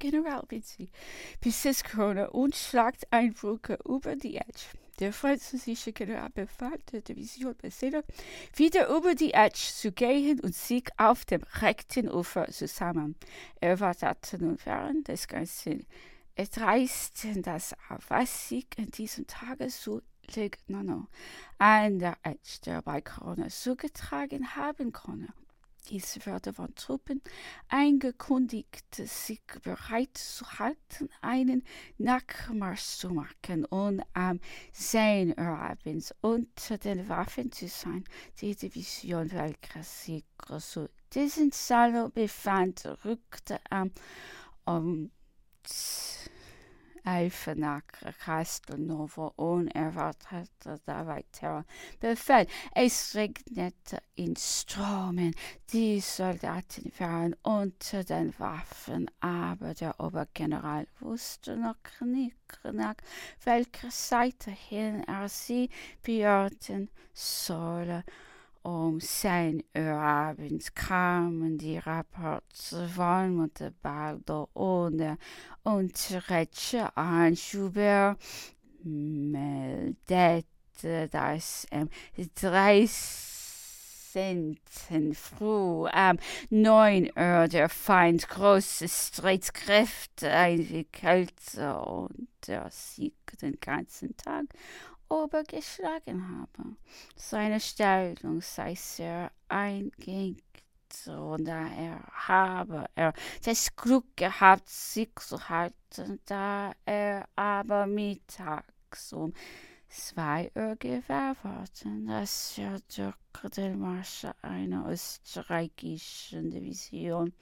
General bis es Krone und schlagt ein Brücke über die Edge. Der französische General befahl der Division Bessela, wieder über die Edge zu gehen und sich auf dem rechten Ufer zu sammeln. Er war dazu nun während des ganzen Erdreisten, das was sich in diesem Tage so an der Edge der Krone zugetragen haben konnte. Es wurde von Truppen eingekündigt, sich bereit zu halten, einen Nachmarsch zu machen und am Seinabends unter den Waffen zu sein. Die Division welcher sich zu diesem Salon befand, rückte am um, Eiffenach, Castelnovo unerwartet dabei Terror befehl. Es regnete in Stromen. Die Soldaten waren unter den Waffen, aber der Obergeneral wusste noch nicht, nach welcher Seite hin er sie beirren solle. Um sein Uhr abends kamen die Rapporte von Montebaldo ohne Unterrichte an Schubert meldete, dass am 13. Früh am 9 Uhr der Feind große Streitkräfte entwickelte und der Sieg den ganzen Tag obergeschlagen habe. Seine Stellung sei sehr eingängig und daher habe er das Glück gehabt, sich zu halten, da er aber mittags um zwei Uhr gewahr worden, dass er durch den Marsch einer österreichischen Division,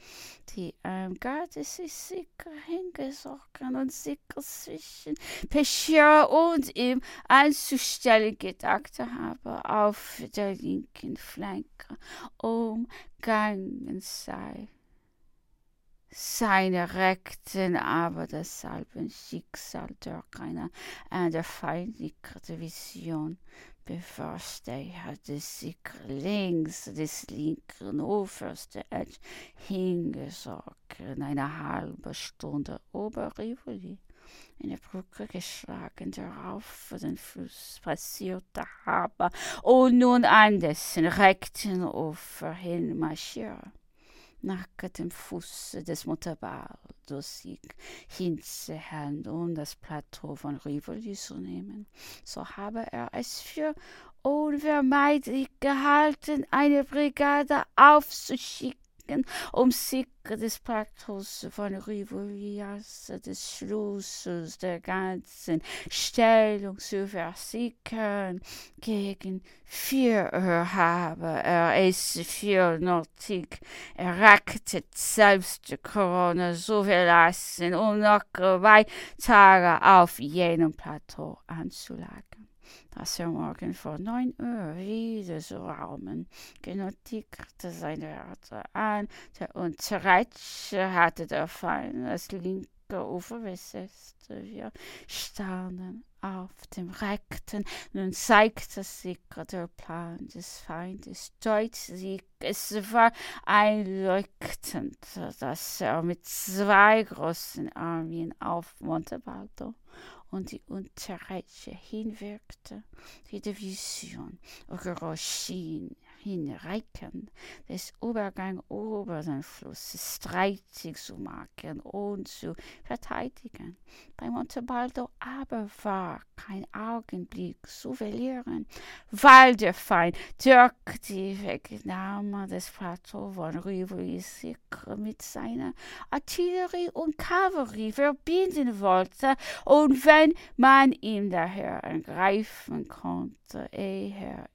die am Garde sich sicher hingesogen und sicher zwischen Peschier und ihm anzustellen gedacht habe, auf der linken Flanke umgangen sei seine Rechten aber desselben Schicksal durch eine an der feindlichen Division. Beforschte. Er hatte sich links des linken Ufers der Edge hingesorgt, eine halbe Stunde ober Rivoli. In der Brücke geschlagen, darauf den Fluss passierte habe und nun an dessen rechten Ufer hin marschierte nach dem Fuße des Mutterbaldos sich hinzuhören, um das Plateau von Rivoli zu nehmen. So habe er es für unvermeidlich gehalten, eine Brigade aufzuschicken Um sich des Plateaus von Rivolias, des Schlusses der ganzen Stellung zu versickern. Gegen vier Uhr habe er es für nötig erachtet, selbst die Krone zu verlassen, um noch zwei Tage auf jenem Plateau anzulagen als er morgen vor neun Uhr wieder zu raumen genötigte seine Werte an. Der Unterreitscher hatte der Feind das linke Ufer besetzt. Wir standen auf dem rechten. Nun zeigte sich der Plan des Feindes deutlich. Es war einleuchtend, dass er mit zwei großen Armeen auf Montebaldo und die Unterreiche hinwirkte, die Division Oroschin hinreichen, des Übergang über den Fluss streitig zu machen und zu verteidigen. Bei Montebaldo aber war kein Augenblick zu verlieren, weil der Feind durch die Wegnahme des Plateau von Rivoli sich mit seiner Artillerie und Kavallerie verbinden wollte und wenn man ihn daher ergreifen konnte, ehe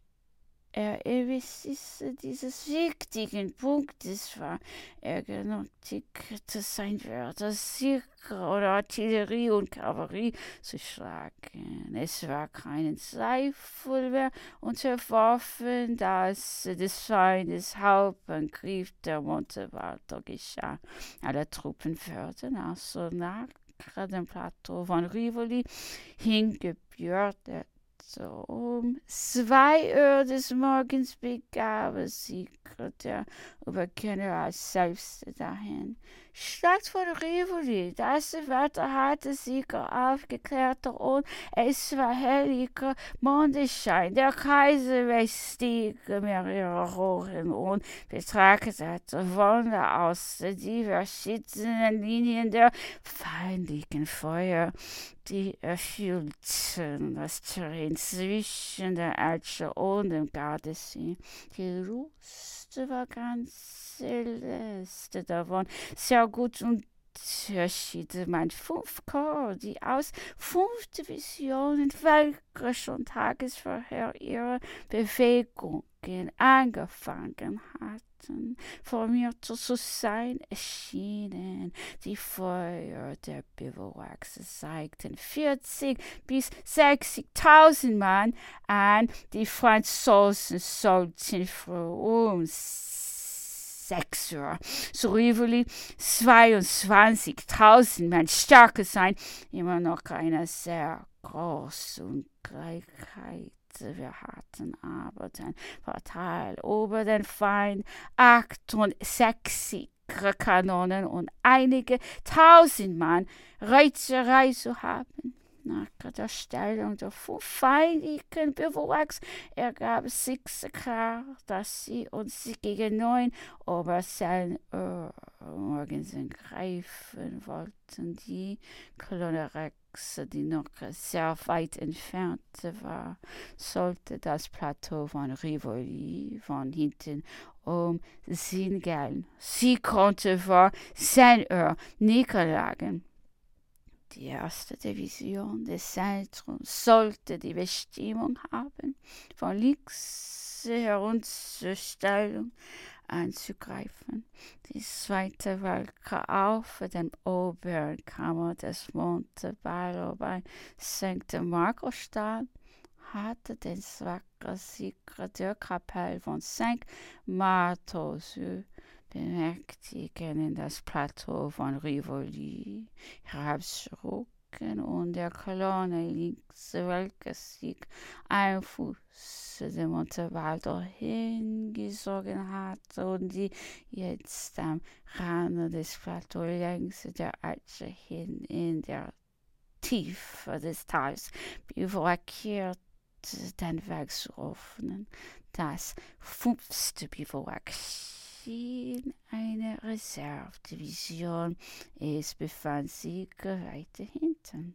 er erwischte dieses wichtigen Punktes war, er genötigt sein würde, sicher oder Artillerie und Kavallerie zu schlagen. Es war kein Zweifel mehr unterworfen, dass des Feindes Hauptangriff der Montevaldo geschah. Alle Truppen wurden also nach dem Plateau von Rivoli hingebürdet so um zwei Uhr des Morgens begab sich der Obergeneral selbst dahin. Stadt von Rivoli. Das Wetter hatte sicher aufgeklärt und es war helliger Mondenschein. Der Kaiser bestieg mehrere Rohren und betrachtete von der aus die verschiedenen Linien der feindlichen Feuer die erfüllten das Terrain zwischen der Elche und dem Gardasee. Die Ruste war ganz celeste davon, sehr gut und unterschiede mein fünf Chor, die aus fünf Divisionen wirklich schon tages vorher ihre Bewegungen angefangen hatten, vor mir zu sein erschienen. Die Feuer der Biwaks zeigten 40 bis 60.000 Mann an, die Franzosen sollten für uns 6 Uhr. So Srivoli 22.000 Mann starkes sein. Immer noch eine sehr große Ungleichheit. Wir hatten aber den Vorteil über den Feind 68 Kanonen und einige tausend Mann Reizerei zu haben. Nach der Stellung der feindlichen Bivouacs ergab sich klar, dass sie uns gegen neun Oberzellen morgens greifen wollten. Die Kolonne Rex, die noch sehr weit entfernt war, sollte das Plateau von Rivoli von hinten umsingeln. Sie konnte vor 10 Uhr niederlagen. Die erste Division des Zentrums sollte die Bestimmung haben, von links herunterstellung anzugreifen. Die zweite Wolke auf der oberen Kammer des Monte Ballo bei St. Marco-Stadt hatte den der Kapelle von St. Martha bemerktigen in das Plateau von Rivoli herabschrucken und der Kolonne links, welches sich ein Fuß dem Montevaldo hingesogen hatte und die jetzt am Rande des Plateaus längs der Alche hin in der Tiefe des Tals bivouakiert den Weg zu öffnen. Das fünfte Bivouac schien eine Reservedivision. Es befand sich weiter hinten.